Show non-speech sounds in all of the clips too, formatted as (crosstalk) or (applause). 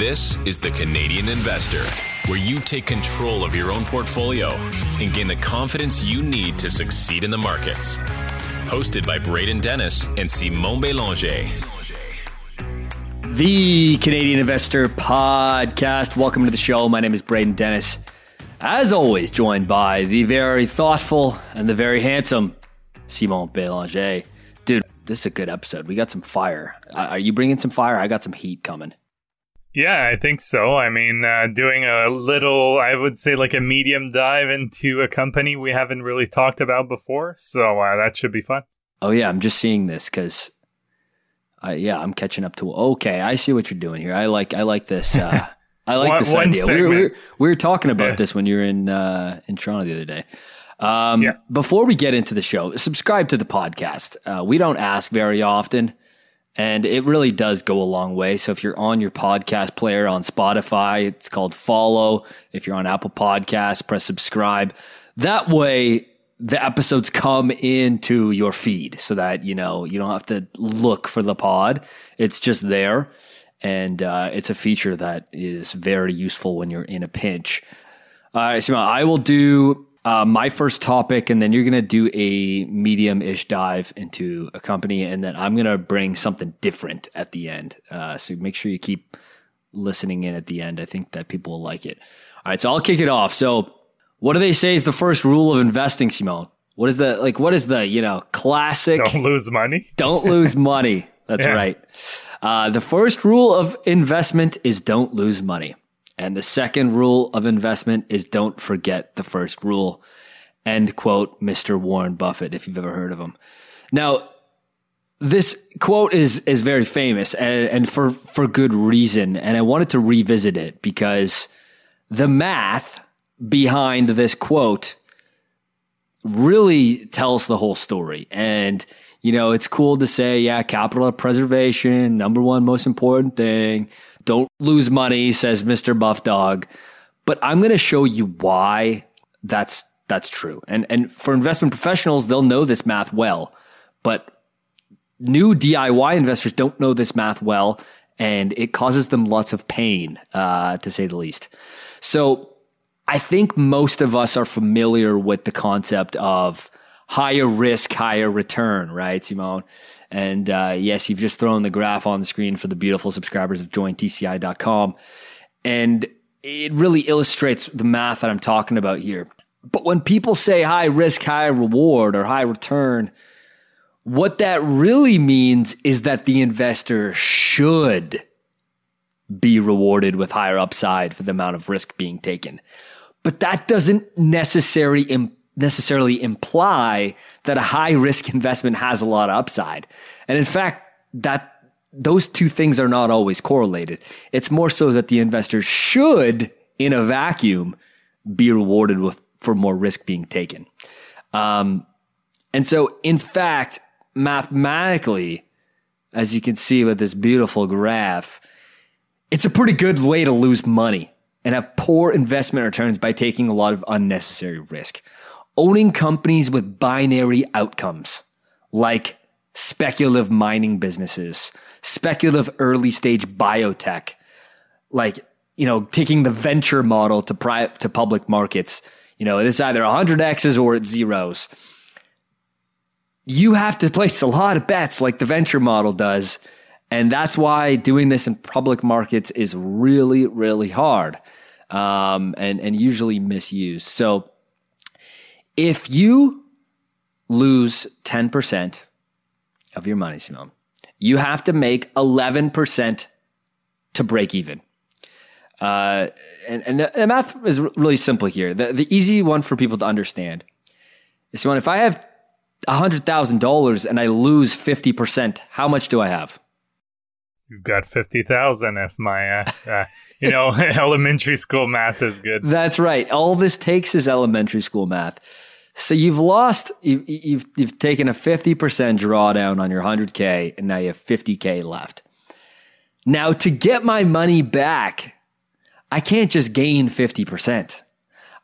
This is the Canadian Investor, where you take control of your own portfolio and gain the confidence you need to succeed in the markets. Hosted by Braden Dennis and Simon Belanger. The Canadian Investor Podcast. Welcome to the show. My name is Braden Dennis. As always, joined by the very thoughtful and the very handsome Simon Belanger. Dude, this is a good episode. We got some fire. Uh, are you bringing some fire? I got some heat coming. Yeah, I think so. I mean, uh, doing a little, I would say, like a medium dive into a company we haven't really talked about before. So uh, that should be fun. Oh, yeah. I'm just seeing this because. Uh, yeah, I'm catching up to. Okay, I see what you're doing here. I like, I like this. Uh, (laughs) I like One- this idea. We were, we, were, we were talking about Yeah. this when you were in uh, in Toronto the other day. Um, Yeah. Before we get into the show, subscribe to the podcast. Uh, we don't ask very often, and it really does go a long way. So if you're on your podcast player on Spotify, it's called follow. If you're on Apple Podcasts, press subscribe. That way, the episodes come into your feed so that you know you don't have to look for the pod. It's just there, and uh, it's a feature that is very useful when you're in a pinch. All right, Simon, I will do uh, my first topic, and then you're going to do a medium ish dive into a company, and then I'm going to bring something different at the end. Uh, so make sure you keep listening in at the end. I think that people will like it. All right, so I'll kick it off. So, what do they say is the first rule of investing, Simone? What is the like? What is the you know classic? Don't lose money. (laughs) Don't lose money. That's Yeah. right. Uh, the first rule of investment is don't lose money. And the second rule of investment is don't forget the first rule. End quote, Mr. Warren Buffett, if you've ever heard of him. Now, this quote is is very famous and, and for for good reason. And I wanted to revisit it because the math behind this quote really tells the whole story. And, you know, it's cool to say, yeah, capital preservation, number one most important thing. Don't lose money, says Mr. Buff Dog. But I'm going to show you why that's that's true. And and for investment professionals, they'll know this math well. But new DIY investors don't know this math well, and it causes them lots of pain, uh, to say the least. So I think most of us are familiar with the concept of higher risk, higher return, right, Simone? And uh, yes, you've just thrown the graph on the screen for the beautiful subscribers of jointci.com. And it really illustrates the math that I'm talking about here. But when people say high risk, high reward, or high return, what that really means is that the investor should be rewarded with higher upside for the amount of risk being taken. But that doesn't necessarily im- necessarily imply that a high risk investment has a lot of upside. And in fact, that those two things are not always correlated. It's more so that the investor should, in a vacuum, be rewarded with for more risk being taken. Um, and so, in fact, mathematically, as you can see with this beautiful graph, it's a pretty good way to lose money and have poor investment returns by taking a lot of unnecessary risk. Owning companies with binary outcomes, like speculative mining businesses, speculative early stage biotech, like, you know, taking the venture model to to public markets. You know, it's either 100 X's or it's zeros. You have to place a lot of bets like the venture model does. And that's why doing this in public markets is really, really hard um, and, and usually misused. So if you lose 10% of your money, Simone, you have to make 11% to break even. Uh, and and the, the math is really simple here. The, the easy one for people to understand is Simone, if I have $100,000 and I lose 50%, how much do I have? You've got 50,000 if my, uh, uh, you know, (laughs) elementary school math is good. That's right. All this takes is elementary school math. So you've lost, you, you've, you've taken a 50% drawdown on your 100K and now you have 50K left. Now, to get my money back, I can't just gain 50%.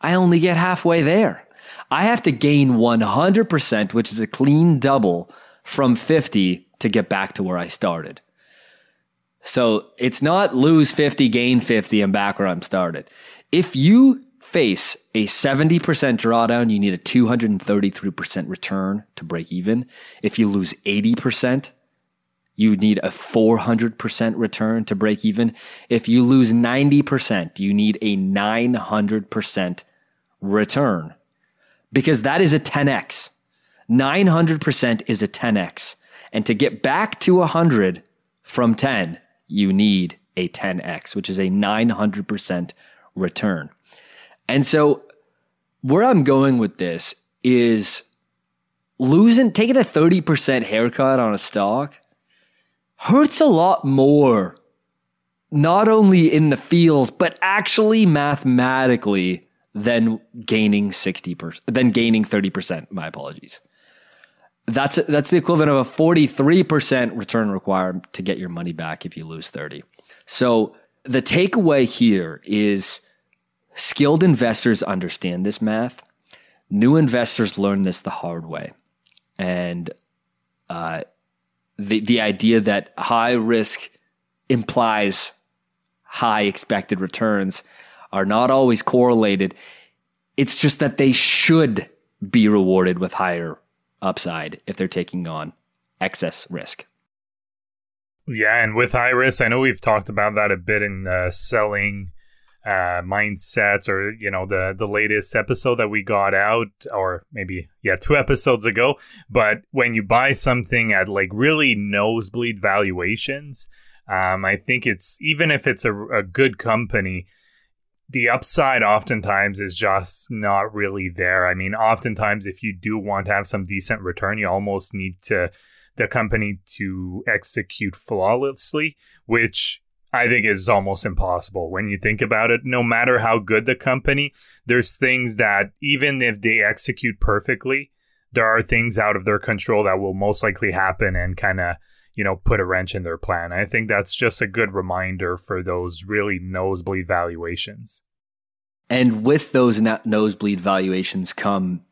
I only get halfway there. I have to gain 100%, which is a clean double from 50 to get back to where I started. So it's not lose 50, gain 50, and back where I'm started. If you face a 70% drawdown, you need a 233% return to break even. If you lose 80%, you need a 400% return to break even. If you lose 90%, you need a 900% return because that is a 10x. 900% is a 10x. And to get back to 100 from 10, you need a 10x, which is a 900% return. And so, where I'm going with this is losing, taking a 30% haircut on a stock hurts a lot more, not only in the feels, but actually mathematically than gaining 60%, than gaining 30%. My apologies. That's that's the equivalent of a 43% return required to get your money back if you lose 30. So the takeaway here is skilled investors understand this math. New investors learn this the hard way. And uh, the the idea that high risk implies high expected returns are not always correlated. It's just that they should be rewarded with higher upside if they're taking on excess risk. Yeah, and with high risk, I know we've talked about that a bit in uh, selling uh, mindsets, or you know the the latest episode that we got out, or maybe yeah, two (laughs) episodes ago. But when you buy something at like really nosebleed valuations, um, I think it's even if it's a, a good company, the upside oftentimes is just not really there. I mean, oftentimes if you do want to have some decent return, you almost need to the company to execute flawlessly, which I think is almost impossible when you think about it. No matter how good the company, there's things that even if they execute perfectly, there are things out of their control that will most likely happen and kind of you know, put a wrench in their plan. I think that's just a good reminder for those really nosebleed valuations. And with those nosebleed valuations come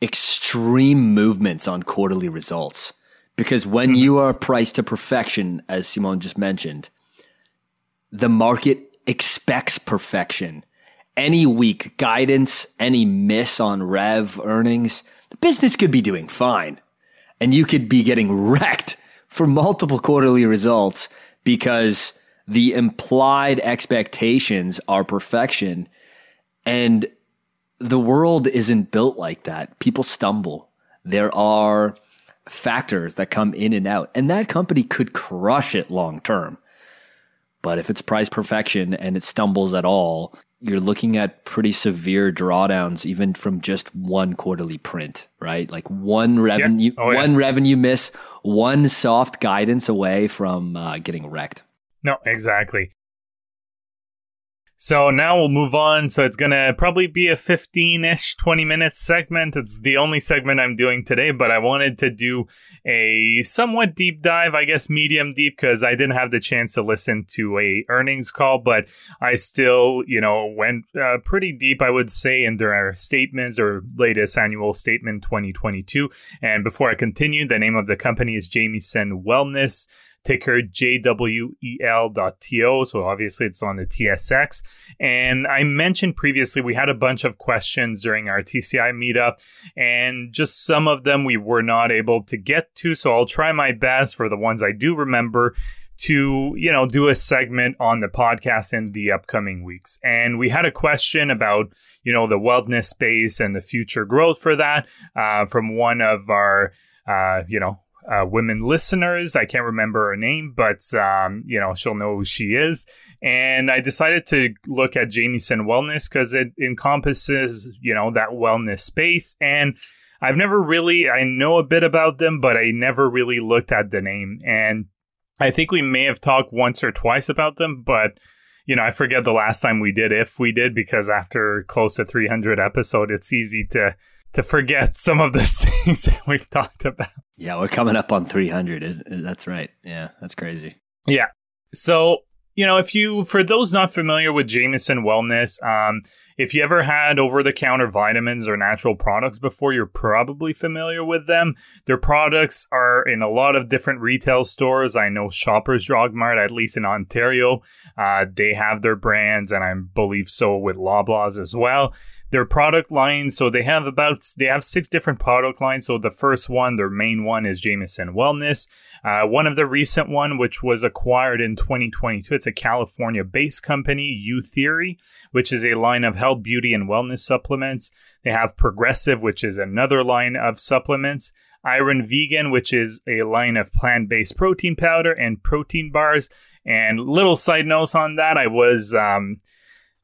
extreme movements on quarterly results. Because when mm-hmm. you are priced to perfection, as Simon just mentioned, the market expects perfection. Any weak guidance, any miss on rev earnings, the business could be doing fine. And you could be getting (laughs) wrecked for multiple quarterly results because the implied expectations are perfection. And the world isn't built like that. People stumble. There are factors that come in and out, and that company could crush it long term. But if it's price perfection and it stumbles at all, you're looking at pretty severe drawdowns even from just one quarterly print, right? Like one revenue, yeah. oh, yeah. one revenue miss, one soft guidance away from uh, getting wrecked. No, exactly. So now we'll move on. So it's going to probably be a 15 ish, 20 minutes segment. It's the only segment I'm doing today, but I wanted to do a somewhat deep dive, I guess medium deep, because I didn't have the chance to listen to a earnings call, but I still, you know, went uh, pretty deep, I would say, in their statements or latest annual statement 2022. And before I continue, the name of the company is Jamie Jamieson Wellness ticker JWEL.TO. So obviously it's on the TSX. And I mentioned previously we had a bunch of questions during our TCI meetup, and just some of them we were not able to get to. So I'll try my best for the ones I do remember to you know do a segment on the podcast in the upcoming weeks and we had a question about you know the wellness space and the future growth for that uh, from one of our uh, you know uh, women listeners. I can't remember her name, but um, you know she'll know who she is. And I decided to look at Jamieson Wellness because it encompasses you know that wellness space. And I've never really I know a bit about them, but I never really looked at the name. And I think we may have talked once or twice about them, but you know, I forget the last time we did, if we did, because after close to 300 episode, it's easy to to forget some of the (laughs) things that we've talked about. Yeah, we're coming up on 300. Is, that's right. Yeah, that's crazy. Yeah. So, you know, if you, for those not familiar with Jamieson Wellness, um, if you ever had over the counter vitamins or natural products before, you're probably familiar with them. Their products are in a lot of different retail stores. I know Shoppers Drug Mart, at least in Ontario, uh, they have their brands, and I believe so with Loblaws as well their product line. So they have about they have six different product lines. So the first one, their main one, is Jamieson Wellness. Uh, one of the recent one, which was acquired in 2022, it's a California-based company, U Youtheory, which is a line of health, beauty, and wellness supplements. They have Progressive, which is another line of supplements. Iron Vegan, which is a line of plant-based protein powder and protein bars. And little side notes on that, I was um,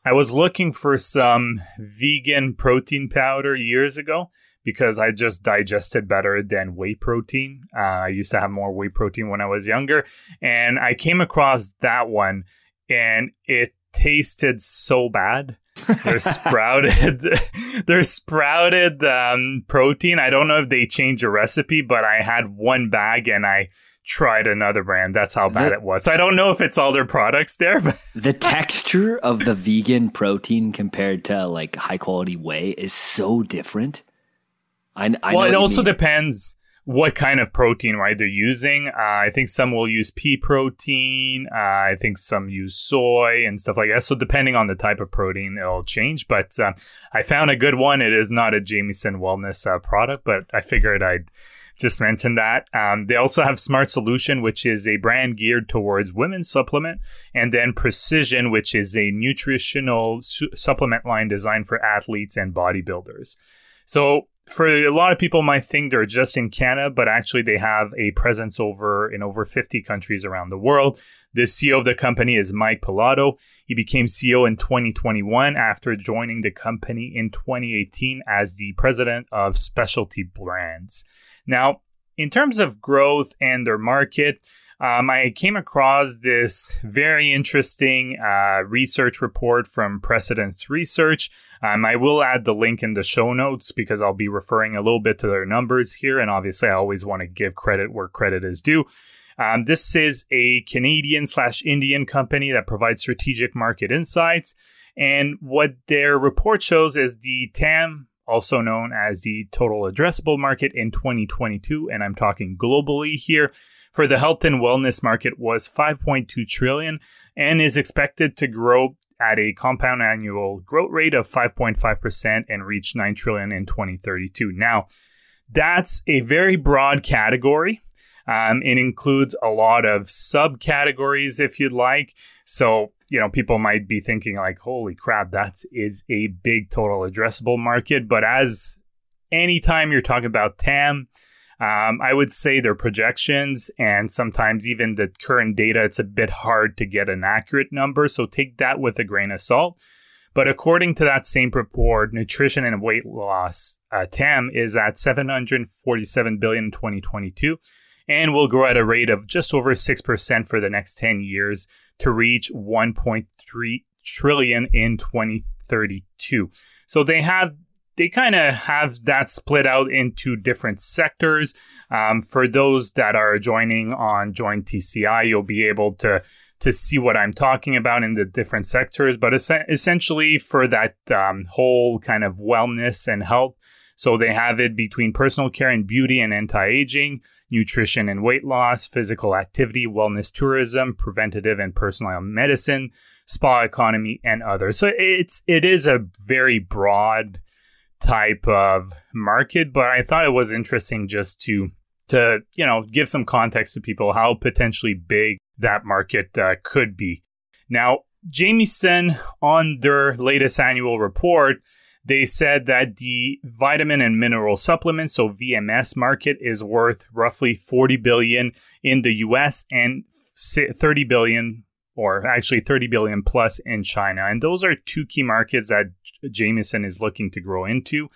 I was looking for some vegan protein powder years ago because I just digested better than whey protein. Uh, I used to have more whey protein when I was younger, and I came across that one, and it tasted so bad. They're (laughs) sprouted, (laughs) they're sprouted um, protein. I don't know if they changed the recipe, but I had one bag and I tried another brand. That's how bad the, it was. So I don't know if it's all their products there, but (laughs) the texture of the vegan protein compared to like high quality whey is so different. I, I well, it also mean. depends what kind of protein right they're using. Uh, I think some will use pea protein. Uh, I think some use soy and stuff like that. So depending on the type of protein, it'll change. But uh, I found a good one. It is not a Jamieson Wellness uh, product, but I figured I'd just mentioned that. Um, they also have Smart Solution, which is a brand geared towards women's supplement, and then Precision, which is a nutritional su- supplement line designed for athletes and bodybuilders. So for a lot of people might think they're just in Canada, but actually they have a presence over in over 50 countries around the world. The CEO of the company is Mike Pilato. He became CEO in 2021 after joining the company in 2018 as the president of specialty brands. Now, in terms of growth and their market, um, I came across this very interesting uh, research report from Precedence Research. Um, I will add the link in the show notes because I'll be referring a little bit to their numbers here. And obviously, I always want to give credit where credit is due. Um, this is a Canadian slash Indian company that provides strategic market insights. And what their report shows is the TAM also known as the total addressable market in 2022 and I'm talking globally here for the health and wellness market was 5.2 trillion and is expected to grow at a compound annual growth rate of 5.5% and reach 9 trillion in 2032. Now, that's a very broad category. Um, it includes a lot of subcategories, if you'd like. So, you know, people might be thinking like, holy crap, that is a big total addressable market. But as anytime you're talking about TAM, um, I would say their projections and sometimes even the current data, it's a bit hard to get an accurate number. So take that with a grain of salt. But according to that same report, nutrition and weight loss uh, TAM is at 747 billion in 2022 and will grow at a rate of just over 6% for the next 10 years to reach 1.3 trillion in 2032. So they have they kind of have that split out into different sectors. Um, for those that are joining on Join TCI, you'll be able to to see what I'm talking about in the different sectors. But es- essentially, for that um, whole kind of wellness and health, so they have it between personal care and beauty and anti aging nutrition and weight loss, physical activity, wellness tourism, preventative and personal medicine, spa economy, and others. So it's it is a very broad type of market, but I thought it was interesting just to to you know give some context to people how potentially big that market uh, could be. Now, Jamieson on their latest annual report they said that the vitamin and mineral supplements, so VMS market, is worth roughly 40 billion in the US and 30 billion or actually 30 billion plus in China. And those are two key markets that Jamieson is looking to grow into.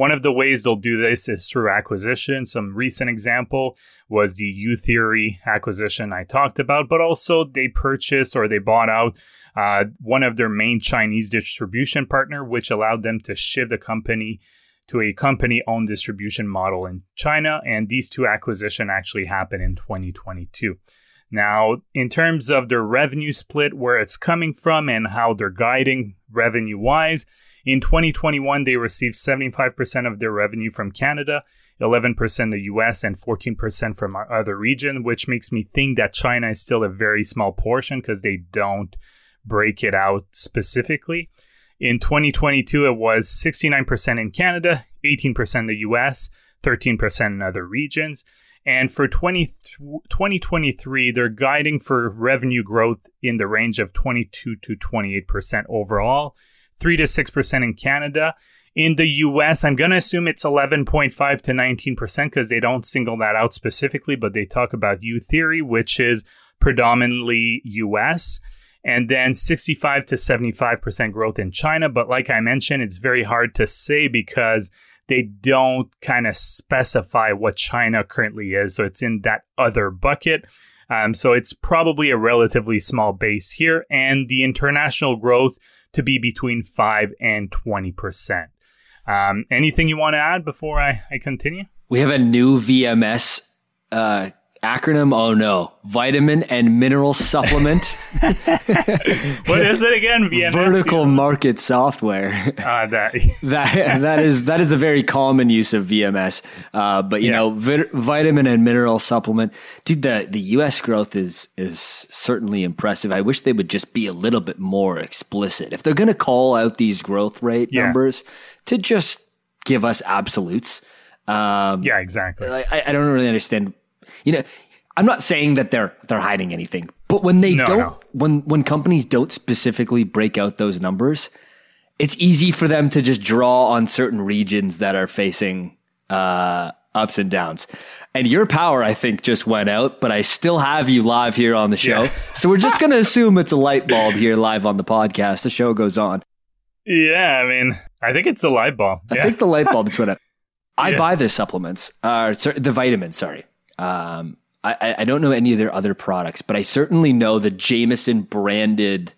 One of the ways they'll do this is through acquisition. Some recent example was the Youtheory acquisition I talked about, but also they purchased or they bought out uh, one of their main Chinese distribution partner, which allowed them to shift the company to a company owned distribution model in China. And these two acquisitions actually happened in 2022. Now, in terms of their revenue split, where it's coming from and how they're guiding revenue wise, In 2021, they received 75% of their revenue from Canada, 11% the US, and 14% from our other region, which makes me think that China is still a very small portion because they don't break it out specifically. In 2022, it was 69% in Canada, 18% the US, 13% in other regions. And for 20, 2023, they're guiding for revenue growth in the range of 22 to 28% overall, 3 to 6% in Canada. In the US, I'm going to assume it's 11.5 to 19% because they don't single that out specifically, but they talk about Youtheory, which is predominantly US and then 65 to 75% growth in China. But like I mentioned, it's very hard to say because they don't kind of specify what China currently is. So it's in that other bucket. Um, so it's probably a relatively small base here, and the international growth to be between 5 and 20%. Um, anything you want to add before I, I continue? We have a new VMS uh, acronym oh no. Vitamin and mineral supplement. (laughs) What is it again? VMS, vertical market software. Uh, that (laughs) that that is that is a very common use of vms uh, but you yeah. know vitamin and mineral supplement dude the the us growth is is certainly impressive. I wish they would just be a little bit more explicit. If they're going to call out these growth rate yeah. numbers to just give us absolutes um, yeah, exactly. I, I don't really understand you know, I'm not saying that they're they're hiding anything, but when they no, don't, no. when when companies don't specifically break out those numbers, it's easy for them to just draw on certain regions that are facing uh, ups and downs. And your power, I think, just went out, but I still have you live here on the show. Yeah. so we're just going to assume it's a light bulb here live on the podcast. The show goes on. Yeah, I mean, I think it's a light bulb. I think the light bulb just went up. (laughs) I yeah. buy their supplements, uh, the vitamins, sorry. Um, I, I don't know any of their other products, but I certainly know the Jamieson branded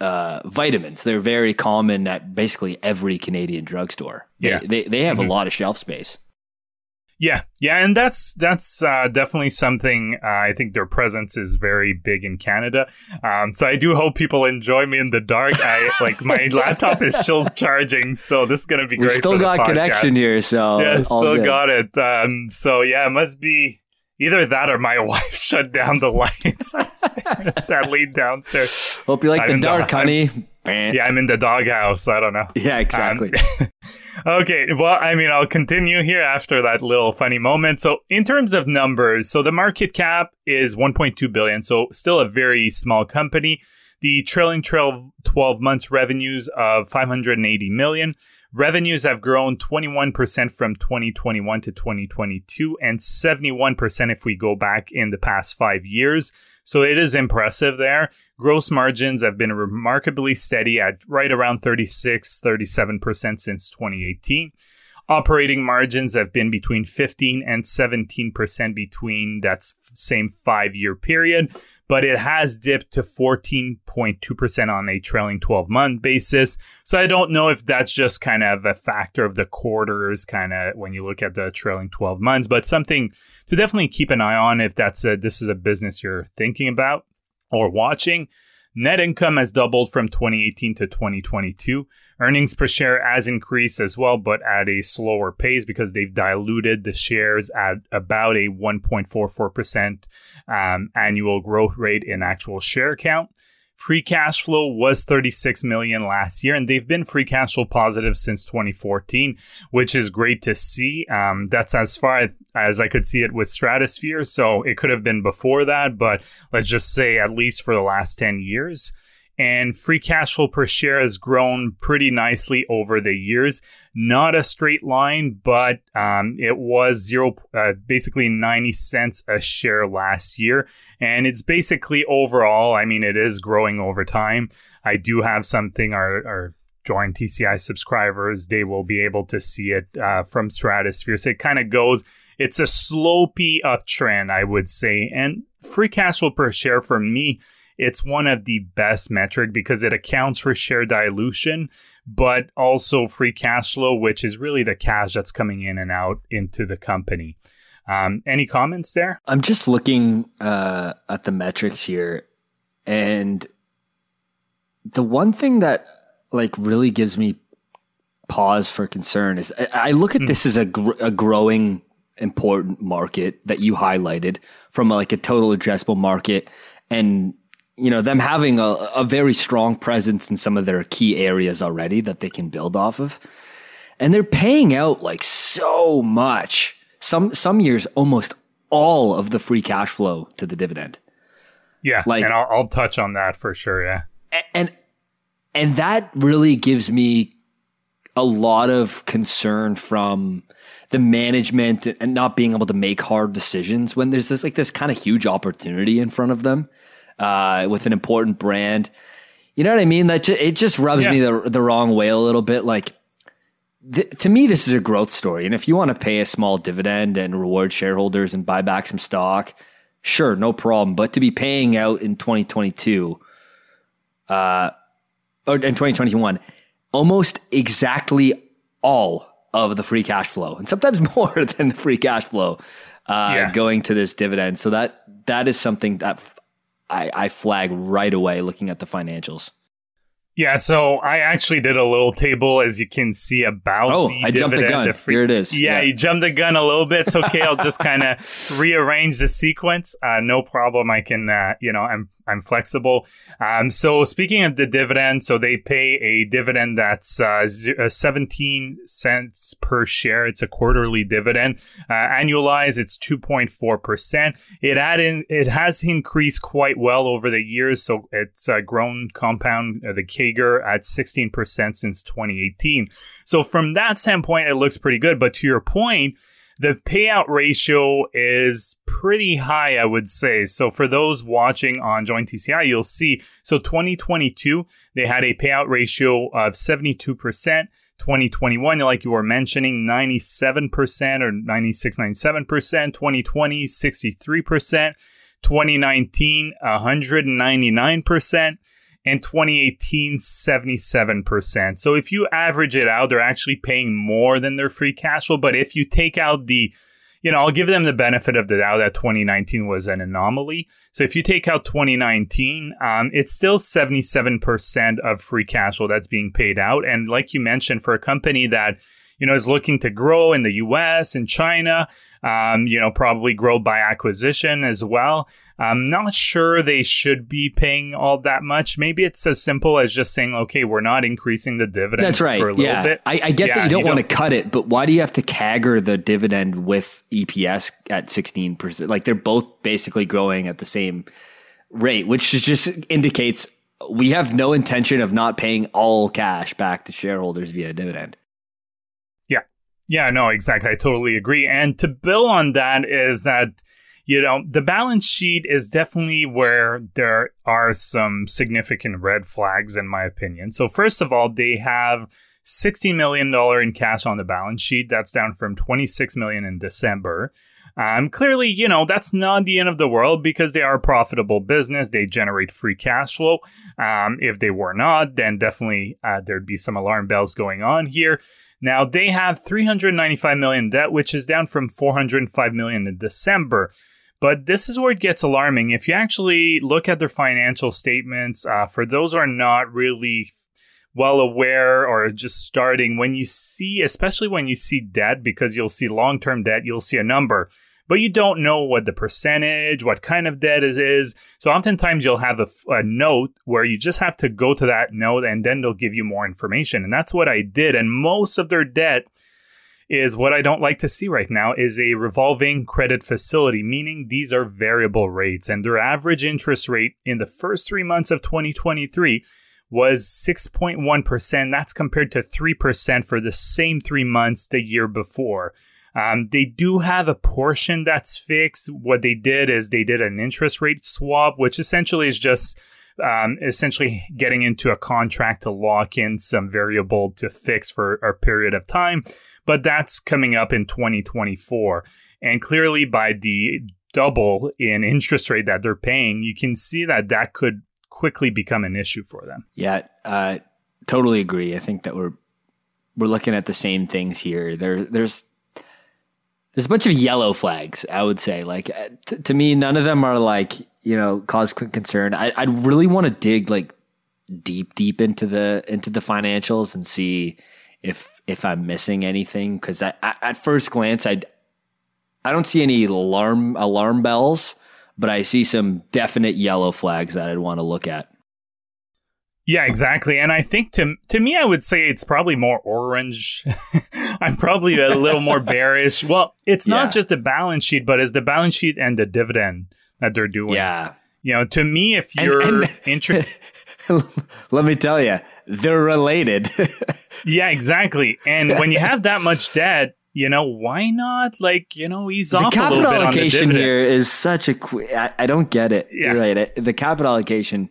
uh, vitamins. They're very common at basically every Canadian drugstore. Yeah. They, they, they have mm-hmm. a lot of shelf space. Yeah, yeah, and that's that's uh, definitely something. Uh, I think their presence is very big in Canada. Um, so I do hope people enjoy me in the dark. I (laughs) like my laptop is still (laughs) charging, so this is gonna be we great. Still got connection here, so yeah, still good. got it. Um, so yeah, it must be either that or my (laughs) wife shut down the lights that lead downstairs. Hope you like I'm the dark, the, honey. I'm, yeah, I'm in the doghouse. I don't know. Yeah, exactly. Um, okay, well, I mean, I'll continue here after that little funny moment. So, in terms of numbers, so the market cap is 1.2 billion, so still a very small company. The trailing 12, 12 months revenues of 580 million. Revenues have grown 21% from 2021 to 2022 and 71% if we go back in the past five years. So it is impressive there. Gross margins have been remarkably steady at right around 36, 37% since 2018. Operating margins have been between 15 and 17% between that same five year period, but it has dipped to 14.2% on a trailing 12 month basis. So I don't know if that's just kind of a factor of the quarters, kind of when you look at the trailing 12 months, but something to definitely keep an eye on if that's a, this is a business you're thinking about or watching. Net income has doubled from 2018 to 2022. Earnings per share has increased as well, but at a slower pace because they've diluted the shares at about a 1.44% um, annual growth rate in actual share count. Free cash flow was 36 million last year, and they've been free cash flow positive since 2014, which is great to see. Um, that's as far as I could see it with Stratosphere, so it could have been before that, but let's just say at least for the last 10 years and free cash flow per share has grown pretty nicely over the years. Not a straight line, but um, it was zero, uh, basically 90 cents a share last year. And it's basically overall, I mean, it is growing over time. I do have something, our, our join TCI subscribers, they will be able to see it uh, from Stratosphere. So it kind of goes, it's a slopey uptrend, I would say. And free cash flow per share for me it's one of the best metric because it accounts for share dilution, but also free cash flow, which is really the cash that's coming in and out into the company. Um, any comments there? I'm just looking uh, at the metrics here, and the one thing that like really gives me pause for concern is I, I look at mm. this as a, gr- a growing important market that you highlighted from like a total addressable market and you know them having a, a very strong presence in some of their key areas already that they can build off of. And they're paying out like so much. Some some years almost all of the free cash flow to the dividend. Yeah like and I'll, I'll touch on that for sure yeah. And and that really gives me a lot of concern from the management and not being able to make hard decisions when there's this like this kind of huge opportunity in front of them uh, with an important brand. You know what I mean? That it just rubs yeah. me the the wrong way a little bit. Like th- to me, this is a growth story, and if you want to pay a small dividend and reward shareholders and buy back some stock, sure, no problem. But to be paying out in 2022, uh, or in 2021, almost exactly all of the free cash flow, and sometimes (laughs) more than the free cash flow, uh, yeah. going to this dividend. So that that is something that I, I flag right away looking at the financials. Yeah, so I actually did a little table, as you can see, about. Oh, I jumped the gun. Free- Here it is. Yeah, yeah, you jumped the gun a little bit. It's okay. I'll just (laughs) kind of rearrange the sequence. Uh, no problem. I can, uh, you know, I'm I'm flexible. Um, so speaking of the dividend, so they pay a dividend that's uh, uh 17 cents per share. It's a quarterly dividend. Uh, annualized, it's 2.4 percent. It had in, it has increased quite well over the years. So it's uh, grown compound uh, the CAGR at 16 percent since 2018. So from that standpoint, it looks pretty good. But to your point the payout ratio is pretty high, I would say. So for those watching on Join TCI, you'll see. So 2022, they had a payout ratio of 72%. 2021, like you were mentioning, 97% or 96, 97%. 2020, 63%. 2019, 199% and 2018 77%. So if you average it out, they're actually paying more than their free cash flow. But if you take out the, you know, I'll give them the benefit of the doubt that 2019 was an anomaly. So if you take out 2019, um, it's still 77% of free cash flow that's being paid out. And like you mentioned, for a company that, you know, is looking to grow in the US and China, um, you know, probably grow by acquisition as well. I'm not sure they should be paying all that much. Maybe it's as simple as just saying, okay, we're not increasing the dividend. That's right. yeah. I, I, get yeah, that you don't you want to cut it, but why do you have to CAGR the dividend with EPS at 16%? Like they're both basically growing at the same rate, which just indicates we have no intention of not paying all cash back to shareholders via dividend. Yeah. No, exactly. I totally agree. And to build on that is that you know, the balance sheet is definitely where there are some significant red flags, in my opinion. So, first of all, they have $60 million in cash on the balance sheet. That's down from 26 million in December. Um, clearly, you know, that's not the end of the world because they are a profitable business. They generate free cash flow. Um, if they were not, then definitely uh, there'd be some alarm bells going on here. Now, they have 395 million debt, which is down from 405 million in December. But this is where it gets alarming. If you actually look at their financial statements, uh, for those who are not really well aware or just starting, when you see, especially when you see debt, because you'll see long term debt, you'll see a number, but you don't know what the percentage, what kind of debt it is. So oftentimes you'll have a, a note where you just have to go to that note and then they'll give you more information. And that's what I did. And most of their debt is what I don't like to see right now is a revolving credit facility, meaning these are variable rates and their average interest rate in the first 3 months of 2023 was 6.1%. That's compared to 3% for the same 3 months the year before. Um, they do have a portion that's fixed. What they did is they did an interest rate swap, which essentially is just um, essentially getting into a contract to lock in some variable to fix for a period of time but that's coming up in 2024. And clearly, by the double in interest rate that they're paying, you can see that that could quickly become an issue for them. Yeah, uh, totally agree. I think that we're we're looking at the same things here. There, there's there's a bunch of yellow flags. I would say, like uh, t- to me, none of them are like you know cause concern. I, I'd really want to dig like deep deep into the into the financials and see if if I'm missing anything because I, I, at first glance I I don't see any alarm alarm bells, but I see some definite yellow flags that I'd want to look at. Yeah, exactly. And I think to to me, I would say it's probably more orange. (laughs) I'm probably a little more (laughs) bearish. Well, it's not yeah. just the balance sheet, but it's the balance sheet and the dividend that they're doing. Yeah. You know, to me, if you're (laughs) interested, let me tell you, they're related. yeah, exactly. And when you have that much debt, you know, why not like, you know, ease the off a little bit allocation here is such a qu- I, I don't get it. Yeah. Right. The capital allocation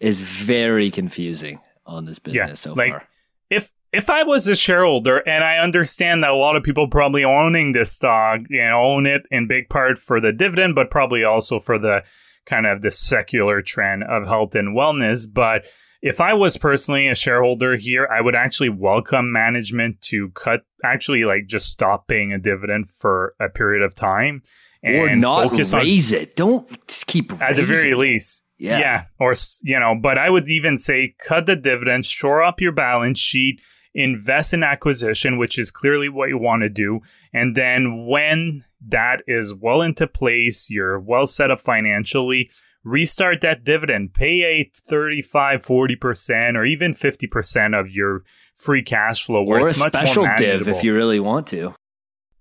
is very confusing on this business yeah, so like, far. If if I was a shareholder, and I understand that a lot of people probably owning this stock, you know, own it in big part for the dividend, but probably also for the kind of the secular trend of health and wellness. But if I was personally a shareholder here, I would actually welcome management to cut, actually, like just stop paying a dividend for a period of time. or not raise on, it. Don't just keep at the very least. Yeah. yeah. Or, you know, but I would even say cut the dividend, shore up your balance sheet, invest in acquisition, which is clearly what you want to do. And then when that is well into place, you're well set up financially, restart that dividend, pay a 35, 40%, or even 50% of your free cash flow. Where or it's a special div if you really want to.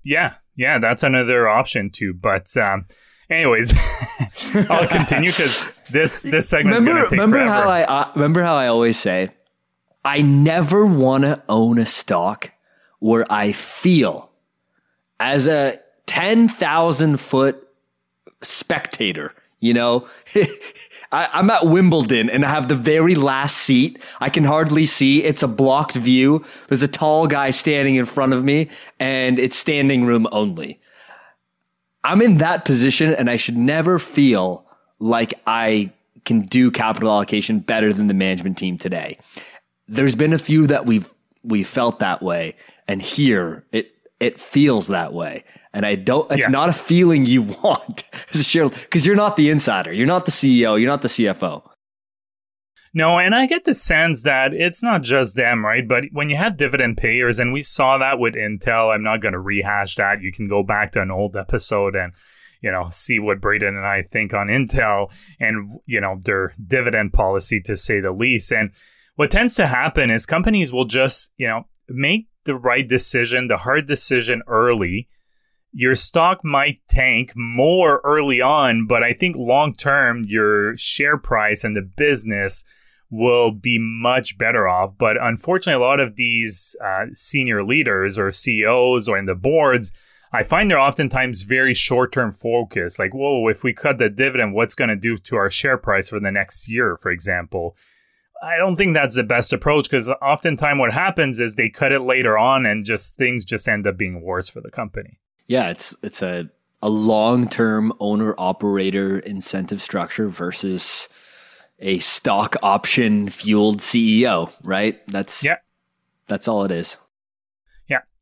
Yeah. Yeah. That's another option too. But, um, anyways, (laughs) I'll continue because this (laughs) this segment remember, remember forever. how I uh, remember how I always say I never want to own a stock where I feel as a 10,000 foot spectator, you know, (laughs) I, am at Wimbledon and I have the very last seat. I can hardly see. It's a blocked view. There's a tall guy standing in front of me and it's standing room only. I'm in that position and I should never feel like I can do capital allocation better than the management team today. There's been a few that we've we felt that way, and here it it feels that way. And I don't it's yeah. not a feeling you (laughs) want as a shareholder because you're not the insider, you're not the CEO, you're not the CFO. No, and I get the sense that it's not just them, right? But when you have dividend payers, and we saw that with Intel, I'm not going to rehash that. You can go back to an old episode and you know, see what Braden and I think on Intel and, you know, their dividend policy to say the least. And what tends to happen is companies will just, you know, make the right decision, the hard decision early. Your stock might tank more early on, but I think long term, your share price and the business will be much better off. But unfortunately, a lot of these uh, senior leaders or CEOs or in the boards, I find they're oftentimes very short term focused. Like, whoa, if we cut the dividend, what's going to do to our share price for the next year, for example? I don't think that's the best approach because oftentimes what happens is they cut it later on and just things just end up being worse for the company. Yeah, it's it's a a long term owner operator incentive structure versus a stock option fueled CEO, right? That's yeah. That's all it is.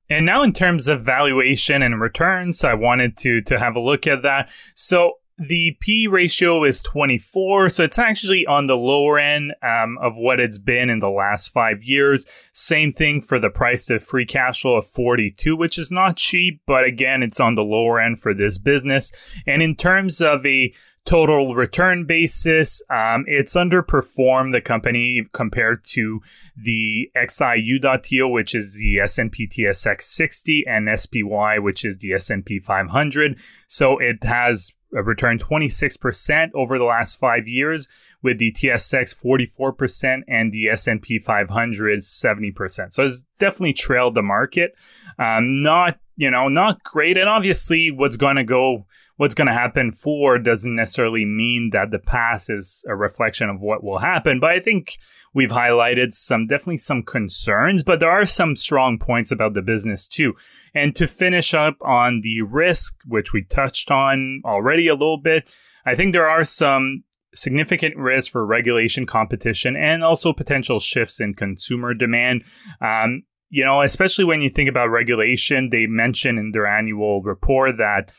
And now in terms of valuation and returns, I wanted to to have a look at that. So the P ratio is 24, so it's actually on the lower end um, of what it's been in the last five years. Same thing for the price to free cash flow of 42, which is not cheap, but again, it's on the lower end for this business. And in terms of a total return basis, um, it's underperformed the company compared to the XIU.TO, which is the S&P TSX 60, and SPY, which is the S&P 500. So it has returned 26% over the last five years, with the TSX 44% and the S&P 500 70%. So it's definitely trailed the market. Um, not you know not great, and obviously what's going to go what's going to happen for doesn't necessarily mean that the past is a reflection of what will happen. But I think we've highlighted some definitely some concerns, but there are some strong points about the business too. And to finish up on the risk, which we touched on already a little bit, I think there are some significant risks for regulation, competition, and also potential shifts in consumer demand. Um, you know, especially when you think about regulation, they mention in their annual report that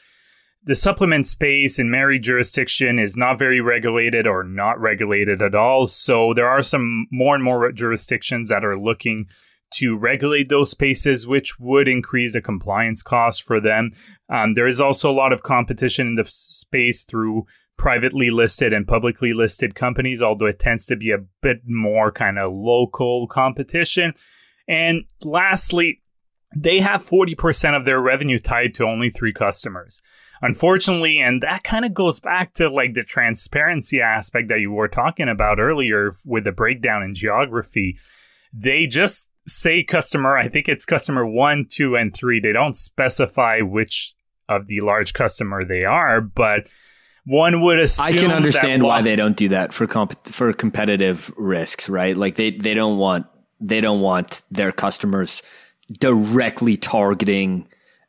the supplement space in many jurisdiction is not very regulated or not regulated at all. So there are some more and more jurisdictions that are looking to regulate those spaces, which would increase the compliance cost for them. Um, there is also a lot of competition in the space through privately listed and publicly listed companies, although it tends to be a bit more kind of local competition. And lastly, they have 40% of their revenue tied to only three customers. Unfortunately, and that kind of goes back to like the transparency aspect that you were talking about earlier with the breakdown in geography. They just say customer, I think it's customer one, two, and three. They don't specify which of the large customer they are, but one would assume I can understand why they don't do that for comp- for competitive risks, right? Like they they don't want they don't want their customers directly targeting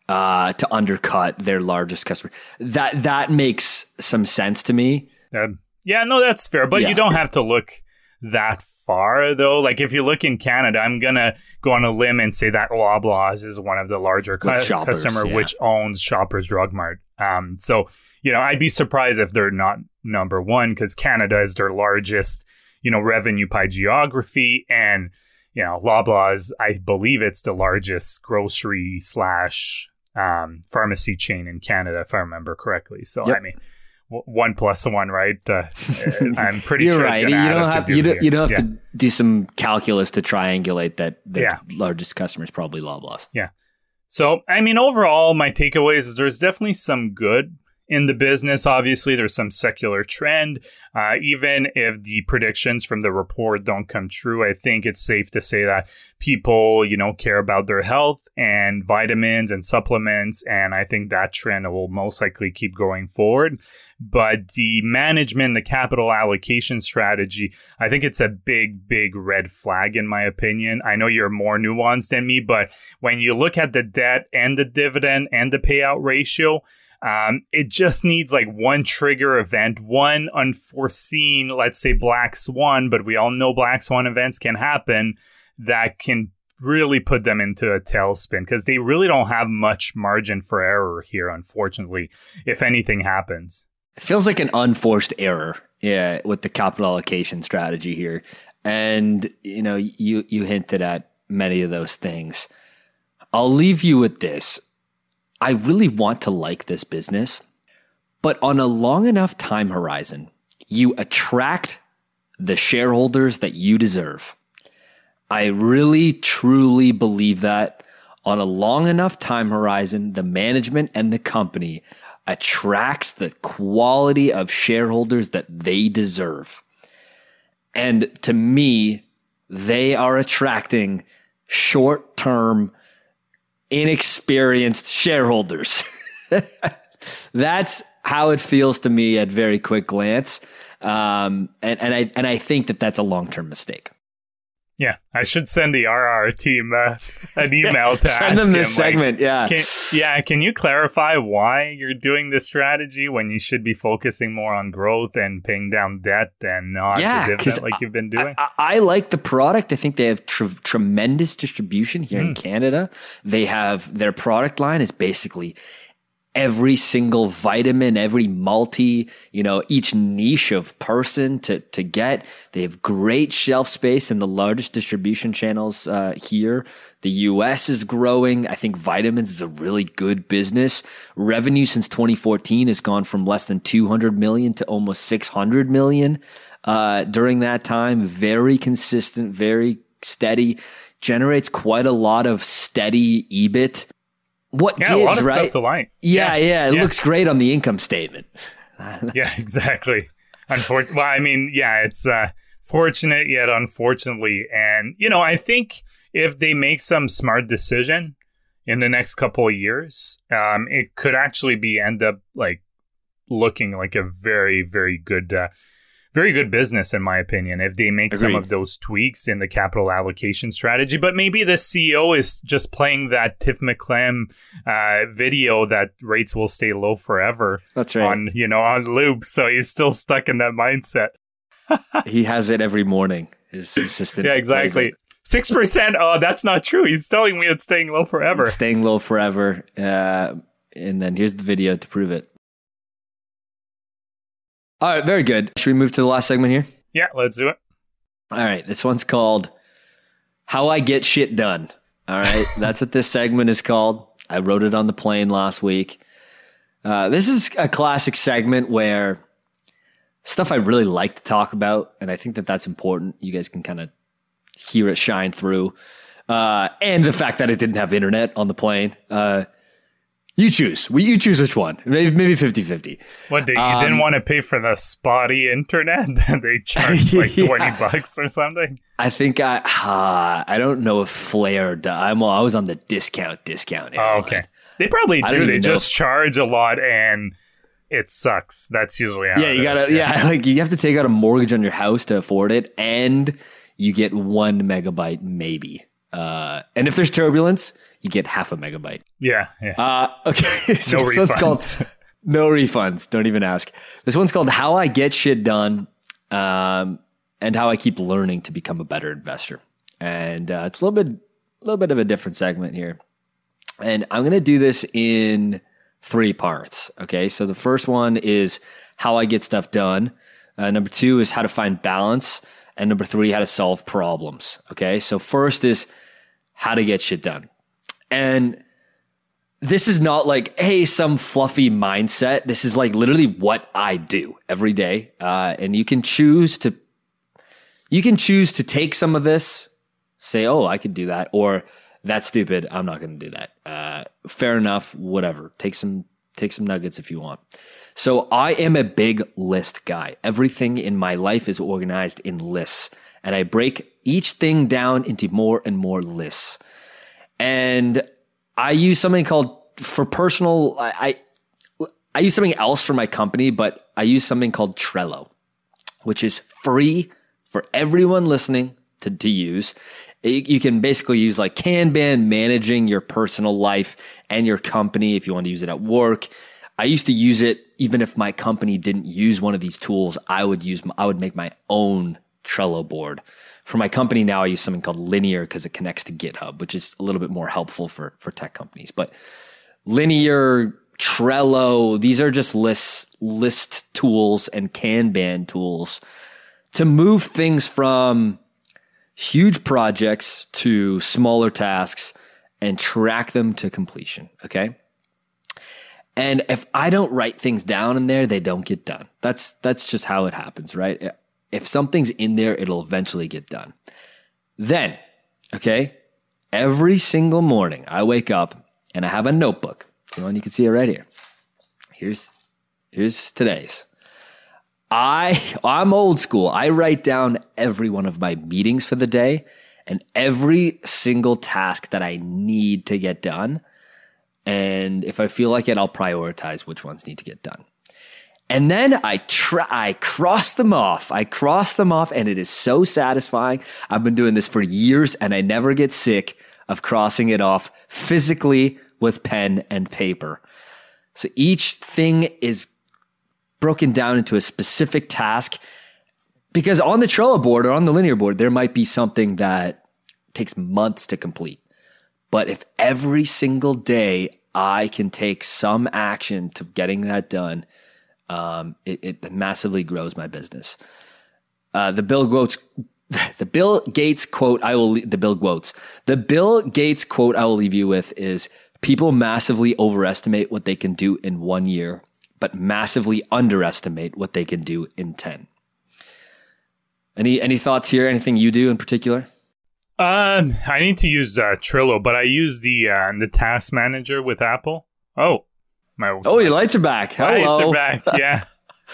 uh, to undercut their largest customer. That that makes some sense to me. Uh, yeah, no, that's fair, but yeah. you don't have to look that far though. Like if you look in Canada, I'm gonna go on a limb and say that Loblaws is one of the larger cu- shoppers, customer yeah. which owns Shoppers Drug Mart. Um, so you know, I'd be surprised if they're not number one because Canada is their largest, you know, revenue by geography and you know, Loblaws, I believe it's the largest grocery slash um, pharmacy chain in Canada, if I remember correctly. So, yep. I mean, one plus one, right? Uh, (laughs) I'm pretty You're sure. right. You don't have you don't, you don't have yeah. to do some calculus to triangulate that the yeah. largest customer is probably Loblaws. Yeah. So, I mean, overall, my takeaways is there's definitely some good in the business. Obviously, there's some secular trend. Uh, even if the predictions from the report don't come true, I think it's safe to say that people, you know, care about their health and vitamins and supplements. And I think that trend will most likely keep going forward. But the management, the capital allocation strategy, I think it's a big, big red flag, in my opinion. I know you're more nuanced than me, but when you look at the debt and the dividend and the payout ratio, um, it just needs like one trigger event, one unforeseen, let's say black swan, but we all know black swan events can happen that can really put them into a tailspin because they really don't have much margin for error here, unfortunately, if anything happens. It feels like an unforced error, yeah, with the capital allocation strategy here. And you know, you you hinted at many of those things. I'll leave you with this. I really want to like this business, but on a long enough time horizon, you attract the shareholders that you deserve. I really, truly believe that on a long enough time horizon, the management and the company attracts the quality of shareholders that they deserve. And to me, they are attracting short term inexperienced shareholders. (laughs) That's how it feels to me at very quick glance. Um, and, and I and I think that that's a long term mistake. Yeah, I should send the RR team uh, an email to (laughs) send them this him, segment. Like, yeah, can, yeah. Can you clarify why you're doing this strategy when you should be focusing more on growth and paying down debt and not yeah, like you've been doing? I, I, I, like the product. I think they have tr- tremendous distribution here mm. in Canada. They have their product line is basically every single vitamin, every multi, you know, each niche of person to, to get. They have great shelf space in the largest distribution channels uh, here. The US is growing. I think vitamins is a really good business. Revenue since 2014 has gone from less than 200 million to almost 600 million uh, during that time. Very consistent, very steady. Generates quite a lot of steady EBIT what yeah, gives, right? Yeah, yeah, yeah, It yeah. looks great on the income statement. (laughs) yeah, exactly. Unfortunately, well, I mean, yeah, it's uh, fortunate yet unfortunately, and you know, I think if they make some smart decision in the next couple of years, um, it could actually be end up like looking like a very, very good uh, very good business in my opinion if they make Agreed. some of those tweaks in the capital allocation strategy but maybe the ceo is just playing that tiff macklem uh, video that rates will stay low forever that's right on you know on loop so he's still stuck in that mindset (laughs) he has it every morning his assistant yeah exactly Six percent. Oh, that's not true. He's telling me it's staying low forever. It's staying low forever. Uh, and then here's the video to prove it. All right, very good. Should we move to the last segment here? Yeah, let's do it. All right, this one's called How I Get Shit Done. All right, (laughs) that's what this segment is called. I wrote it on the plane last week. Uh, this is a classic segment where stuff I really like to talk about, and I think that that's important. You guys can kind of hear it shine through. Uh, and the fact that it didn't have internet on the plane. Uh, you choose. You choose which one. Maybe maybe 50-50. What, you um, didn't want to pay for the spotty internet? (laughs) that they charged (laughs) like yeah. 20 bucks or something? I think I uh, I don't know if Flair, I'm, I was on the discount discount. Oh, okay. They probably do. They just charge a lot and it sucks. That's usually how. Yeah, you gotta. Yeah. yeah, (laughs) like you have to take out a mortgage on your house to afford it, and you get one megabyte maybe. Uh, and if there's turbulence, you get half a megabyte. Yeah. yeah. Uh, okay. (laughs) so no refunds. called (laughs) no refunds. Don't even ask. This one's called "How I Get Shit Done," um, and how I keep learning to become a better investor. And uh, it's a little bit, a little bit of a different segment here. And I'm going to do this in three parts. Okay. So the first one is how I get stuff done. Uh, number two is how to find balance. And number three, how to solve problems. Okay. So first is how to get shit done. And this is not like, hey, some fluffy mindset. This is like literally what I do every day. Uh, and you can choose to, you can choose to take some of this, say, oh, I could do that, or that's stupid. I'm not going to do that. Uh, fair enough. Whatever. Take some take some nuggets if you want. So I am a big list guy. Everything in my life is organized in lists, and I break each thing down into more and more lists. And I use something called for personal. I I, I use something else for my company, but I use something called Trello, which is free for everyone listening to, to use you can basically use like Kanban managing your personal life and your company if you want to use it at work. I used to use it even if my company didn't use one of these tools. I would use I would make my own Trello board. For my company now, I use something called Linear because it connects to GitHub, which is a little bit more helpful for for tech companies. But Linear, Trello, these are just list list tools and Kanban tools to move things from huge projects to smaller tasks and track them to completion. Okay. And if I don't write things down in there, they don't get done. That's that's just how it happens, right? If something's in there, it'll eventually get done. Then, okay, every single morning I wake up and I have a notebook. You and you can see it right here. Here's here's today's. I I'm old school. I write down every one of my meetings for the day and every single task that I need to get done. And if I feel like it, I'll prioritize which ones need to get done. And then I try, I cross them off. I cross them off, and it is so satisfying. I've been doing this for years, and I never get sick of crossing it off physically with pen and paper. So each thing is broken down into a specific task. Because on the Trello board or on the linear board, there might be something that takes months to complete. But if every single day I can take some action to getting that done, um, it, it, massively grows my business. Uh, the Bill Gates, (laughs) the Bill Gates quote I will the Bill quotes the Bill Gates quote I will leave you with is people massively overestimate what they can do in one year but massively underestimate what they can do in 10. Any any thoughts here? Anything you do in particular? Um, I need to use uh, Trello, but I use the uh, the task manager with Apple. Oh, my oh, your lights are back. Hello. Lights are back. (laughs) Yeah.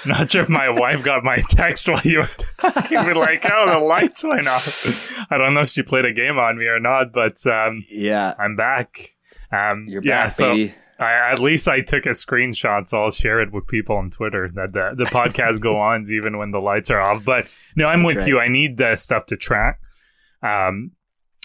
Not sure if my wife got my (laughs) text while you were talking. We're like, oh, the lights went off. I don't know if she played a game on me or not, but um, yeah, I'm back. Um, You're yeah, back, so baby. I, at least I took a screenshot, so I'll share it with people on Twitter that the, the podcast go on (laughs) even when the lights are off. But no, I'm That's with right. you. I need the stuff to track. Um,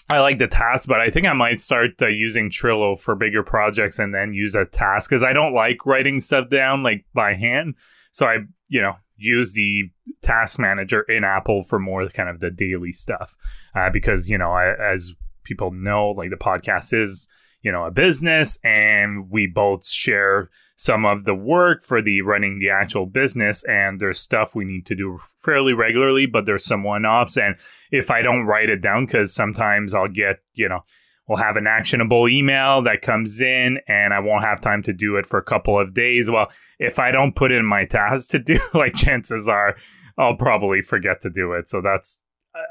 I like the task, but I think I might start uh, using Trello for bigger projects and then use a task because I don't like writing stuff down like by hand. So I, you know, use the task manager in Apple for more kind of the daily stuff uh, because you know, I, as people know, like the podcast is you know, a business and we both share some of the work for the running the actual business and there's stuff we need to do fairly regularly but there's some one-offs and if i don't write it down because sometimes i'll get you know we'll have an actionable email that comes in and i won't have time to do it for a couple of days well if i don't put in my task to do (laughs) like chances are i'll probably forget to do it so that's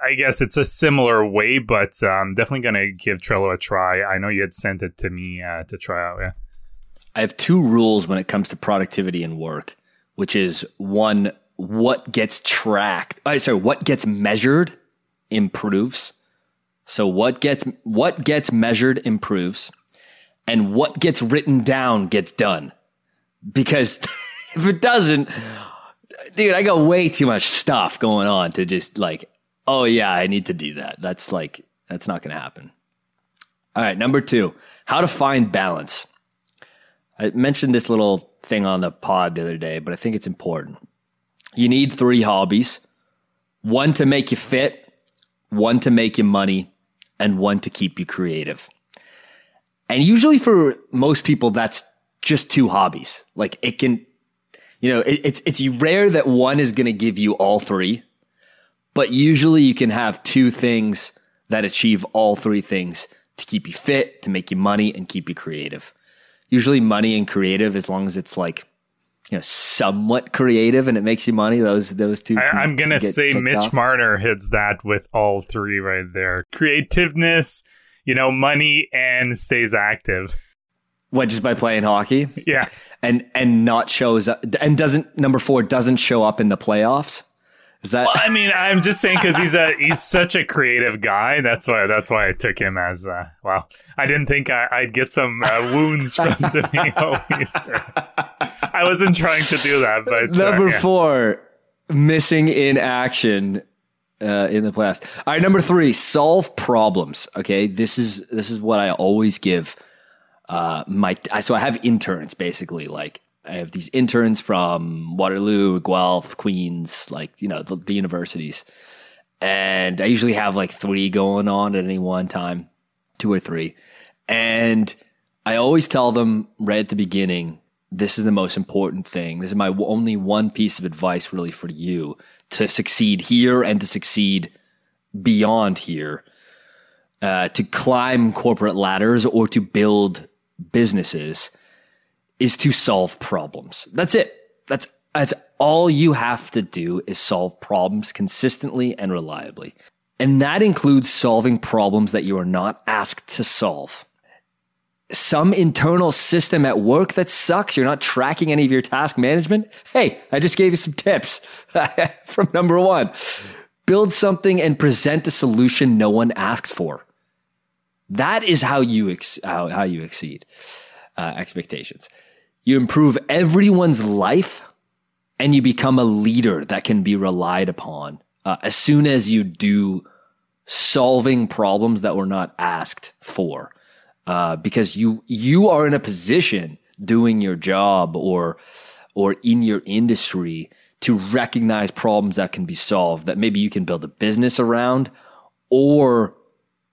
I guess it's a similar way, but I'm um, definitely going to give Trello a try. I know you had sent it to me uh, to try out. Yeah. I have two rules when it comes to productivity and work, which is one, what gets tracked. Uh, sorry, what gets measured improves. So what gets what gets measured improves, and what gets written down gets done. Because (laughs) if it doesn't, dude, I got way too much stuff going on to just like, oh yeah, I need to do that. That's like that's not going to happen. All right, number two, how to find balance. I mentioned this little thing on the pod the other day, but I think it's important. You need three hobbies one to make you fit, one to make you money, and one to keep you creative. And usually for most people, that's just two hobbies. Like it can, you know, it, it's, it's rare that one is going to give you all three, but usually you can have two things that achieve all three things to keep you fit, to make you money, and keep you creative usually money and creative as long as it's like you know somewhat creative and it makes you money those those two I, am gonna say mitch off. marner hits that with all three right there. Creativeness you know money and stays active. What just by playing hockey? Yeah. And and not shows up and doesn't number four doesn't show up in the playoffs is that? Well, I mean, I'm just saying because he's a he's such a creative guy. That's why that's why I took him as uh, well. I didn't think I, would get some uh, (laughs) wounds from the Easter. I wasn't trying to do that, but number uh, yeah. four, missing in action uh, in the playoffs. All right, number three, solve problems. Okay, this is this is what I always give uh, my. So I have interns basically like I have these interns from Waterloo, Guelph, Queens, like you know the, the universities, and I usually have like three going on at any one time, two or three, and I always tell them right at the beginning, this is the most important thing. This is my only one piece of advice, really, for you to succeed here and to succeed beyond here, uh, to climb corporate ladders or to build businesses is to solve problems. That's it. That's that's all you have to do is solve problems consistently and reliably. And that includes solving problems that you are not asked to solve. Some internal system at work that sucks, you're not tracking any of your task management. Hey, I just gave you some tips (laughs) from number one. Build something and present a solution no one asks for. That is how you ex- how, how you exceed uh, expectations. You improve everyone's life and you become a leader that can be relied upon uh, as soon as you do solving problems that were not asked for. Uh, because you you are in a position doing your job or or in your industry to recognize problems that can be solved that maybe you can build a business around or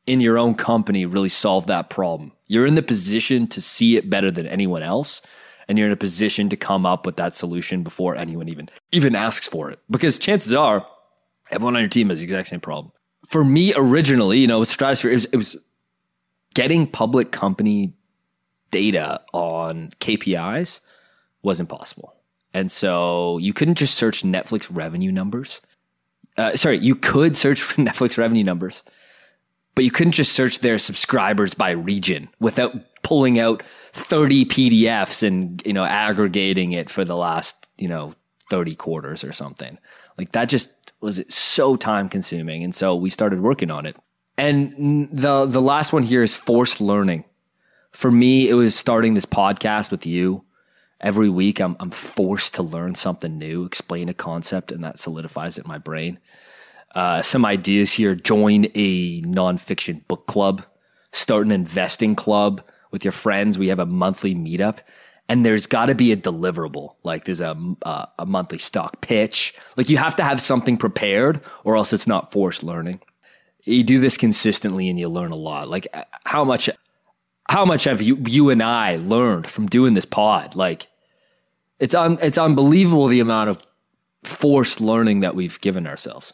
in your own company really solve that problem. You're in the position to see it better than anyone else and you're in a position to come up with that solution before anyone even even asks for it. Because chances are, everyone on your team has the exact same problem. For me, originally, you know, Stratosphere, it was, it was getting public company data on KPIs was impossible. And so you couldn't just search Netflix revenue numbers. Uh, sorry, you could search for (laughs) Netflix revenue numbers, but you couldn't just search their subscribers by region without pulling out 30 PDFs and, you know, aggregating it for the last, you know, 30 quarters or something. Like that just was so time consuming. And so we started working on it. And the the last one here is forced learning. For me, it was starting this podcast with you. Every week I'm I'm forced to learn something new, explain a concept, and that solidifies it in my brain. Uh, some ideas here: join a nonfiction book club, start an investing club, with your friends. We have a monthly meetup, and there's got to be a deliverable. Like there's a uh, a monthly stock pitch. Like you have to have something prepared, or else it's not forced learning. You do this consistently, and you learn a lot. Like how much how much have you you and I learned from doing this pod? Like it's un, it's unbelievable the amount of forced learning that we've given ourselves.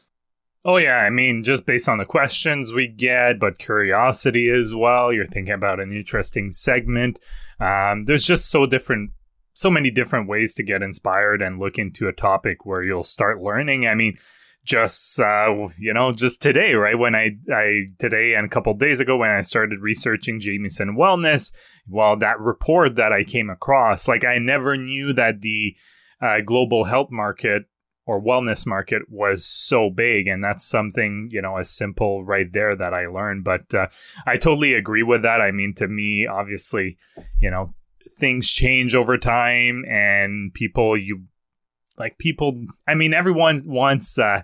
Oh yeah, I mean, just based on the questions we get, but curiosity as well. You're thinking about an interesting segment. Um, there's just so different, so many different ways to get inspired and look into a topic where you'll start learning. I mean, just uh, you know, just today, right? When I I today and a couple days ago when I started researching Jamieson Wellness, well, that report that I came across, like I never knew that the uh, global health market or wellness market was so big and that's something you know as simple right there that i learned. But uh, i totally agree with that. I mean to me obviously you know things change over time and people you like people i mean everyone wants uh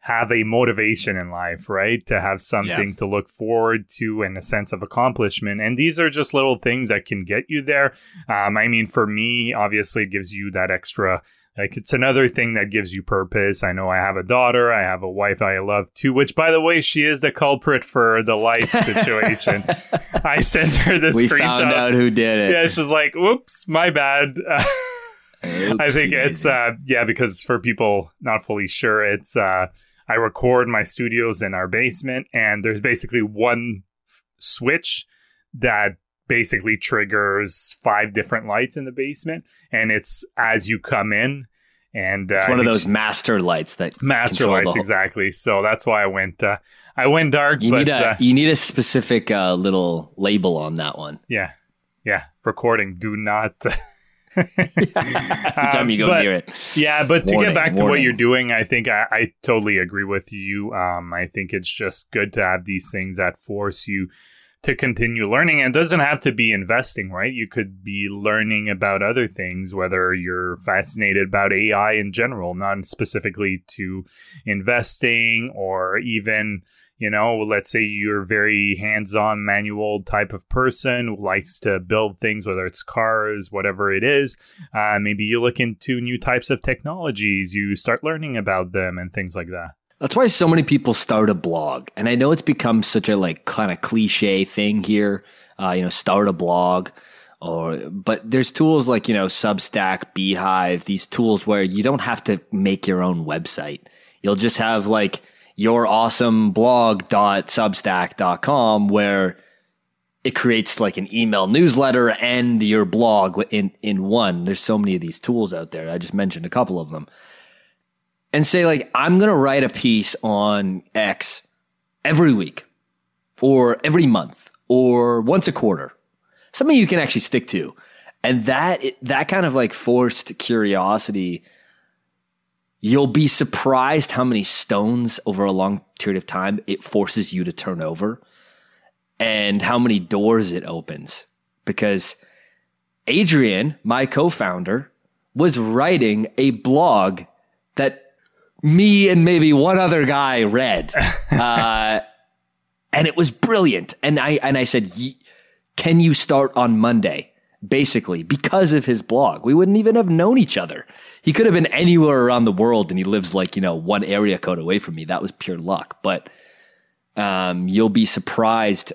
have a motivation in life right? To have something yeah. to look forward to and a sense of accomplishment. And these are just little things that can get you there. Um, i mean for me obviously it gives you that extra like it's another thing that gives you purpose. I know I have a daughter, I have a wife I love too, which by the way, she is the culprit for the light (laughs) situation. I sent her this we screenshot. found out who did it. Yeah, she's like, "Whoops, my bad." (laughs) I think it's uh yeah, because for people not fully sure, it's uh I record my studios in our basement and there's basically one f- switch that basically triggers five different lights in the basement, and it's as you come in. And uh, it's one of those master lights that master lights exactly. So that's why I went uh, I went dark. You but, need a uh, you need a specific uh, little label on that one. Yeah, yeah. Recording. Do not. (laughs) (laughs) Every time you go um, but, near it. Yeah, but Warning, to get back to what you're doing, I think I, I totally agree with you. Um, I think it's just good to have these things that force you to continue learning. And doesn't have to be investing, right? You could be learning about other things, whether you're fascinated about AI in general, not specifically to investing or even, you know, let's say you're very hands on manual type of person who likes to build things, whether it's cars, whatever it is. Uh, maybe you look into new types of technologies, you start learning about them and things like that. That's why so many people start a blog, and I know it's become such a like kind of cliche thing here. Uh, you know, start a blog, or but there's tools like you know Substack, beehiiv, these tools where you don't have to make your own website. You'll just have like your awesome blog.substack.com where it creates like an email newsletter and your blog in in one. There's so many of these tools out there. I just mentioned a couple of them and say like I'm going to write a piece on X every week or every month or once a quarter. Something you can actually stick to. And that that kind of like forced curiosity you'll be surprised how many stones over a long period of time it forces you to turn over and how many doors it opens because Adrian, my co-founder, was writing a blog that me and maybe one other guy read, (laughs) uh, and it was brilliant. And I and I said, "Can you start on Monday?" Basically, because of his blog, we wouldn't even have known each other. He could have been anywhere around the world, and he lives like you know one area code away from me. That was pure luck. But um, you'll be surprised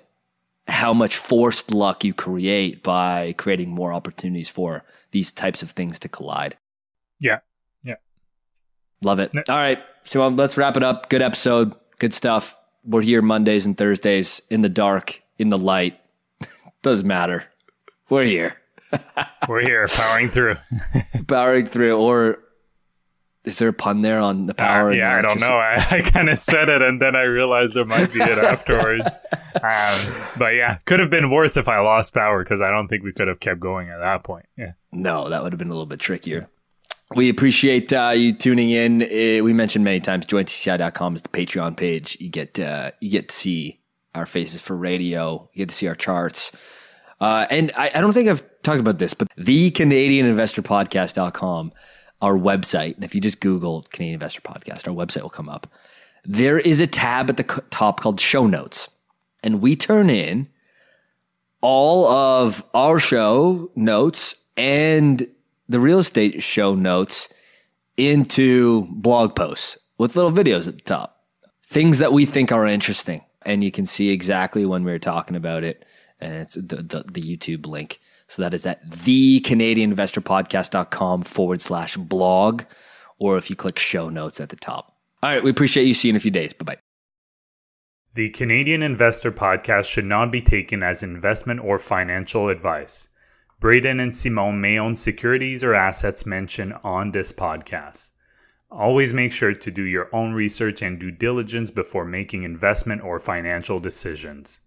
how much forced luck you create by creating more opportunities for these types of things to collide. Yeah, Love it. All right. So um, let's wrap it up. Good episode. Good stuff. We're here Mondays and Thursdays in the dark, in the light. (laughs) Doesn't matter. We're here. (laughs) We're here, powering through. (laughs) powering through. Or is there a pun there on the power? Uh, yeah, I don't know. I, I kind of said it and then I realized there might be it afterwards. Um, but yeah, could have been worse if I lost power because I don't think we could have kept going at that point. Yeah. No, that would have been a little bit trickier. We appreciate uh, you tuning in. Uh, we mentioned many times, jointci.com is the Patreon page. You get uh, you get to see our faces for radio. You get to see our charts. Uh, and I, I, don't think I've talked about this, but the Canadian Investor Podcast.com, our website. And if you just Google Canadian Investor Podcast, our website will come up. There is a tab at the top called Show Notes. And we turn in all of our show notes and the real estate show notes into blog posts with little videos at the top. Things that we think are interesting. And you can see exactly when we are talking about it. And it's the, the, the YouTube link. So that is at thecanadianinvestorpodcast.com forward slash blog, or if you click show notes at the top. All right, we appreciate you. See you in a few days. Bye bye. The Canadian Investor Podcast should not be taken as investment or financial advice. Braden and Simon may own securities or assets mentioned on this podcast. Always make sure to do your own research and due diligence before making investment or financial decisions.